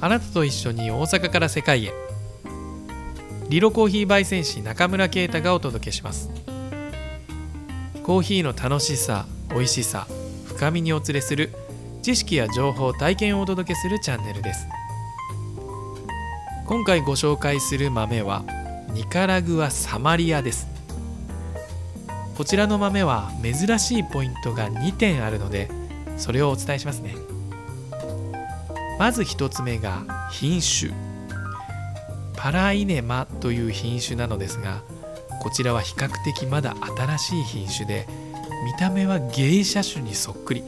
あなたと一緒に大阪から世界へ。リロコーヒー焙煎士中村啓太がお届けします。コーヒーの楽しさ美味しさ深みにお連れする知識や情報体験をお届けするチャンネルです。今回ご紹介する豆はニカラグアサマリアです。こちらの豆は珍しいポイントが2点あるのでそれをお伝えしますね。まず1つ目が品種。パライネマという品種なのですがこちらは比較的まだ新しい品種で見た目は芸者種にそっくり。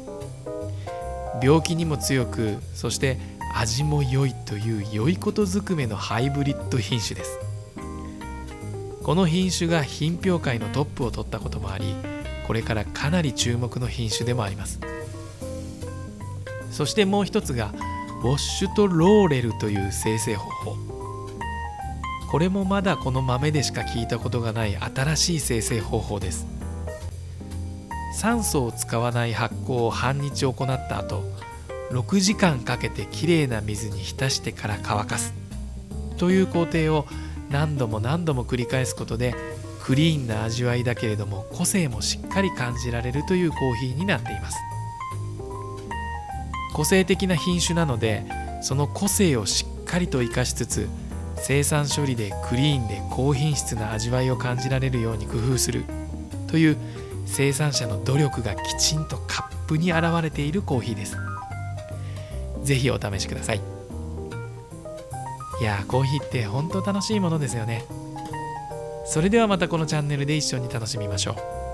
病気にも強くそして味も良いという良いことずくめのハイブリッド品種です。この品種が品評会のトップを取ったこともありこれからかなり注目の品種でもあります。そしてもう一つがウォッシュとローレルという生成方法。これもまだこの豆でしか聞いたことがない新しい生成方法です。酸素を使わない発酵を半日行った後6時間かけてきれいな水に浸してから乾かす。という工程を何度も何度も繰り返すことでクリーンな味わいだけれども個性もしっかり感じられるというコーヒーになっています。個性的な品種なのでその個性をしっかりと生かしつつ生産処理でクリーンで高品質な味わいを感じられるように工夫する。という生産者の努力がきちんとカップに現れているコーヒーです。是非お試しください。いやコーヒーって本当楽しいものですよね。それではまたこのチャンネルで一緒に楽しみましょう。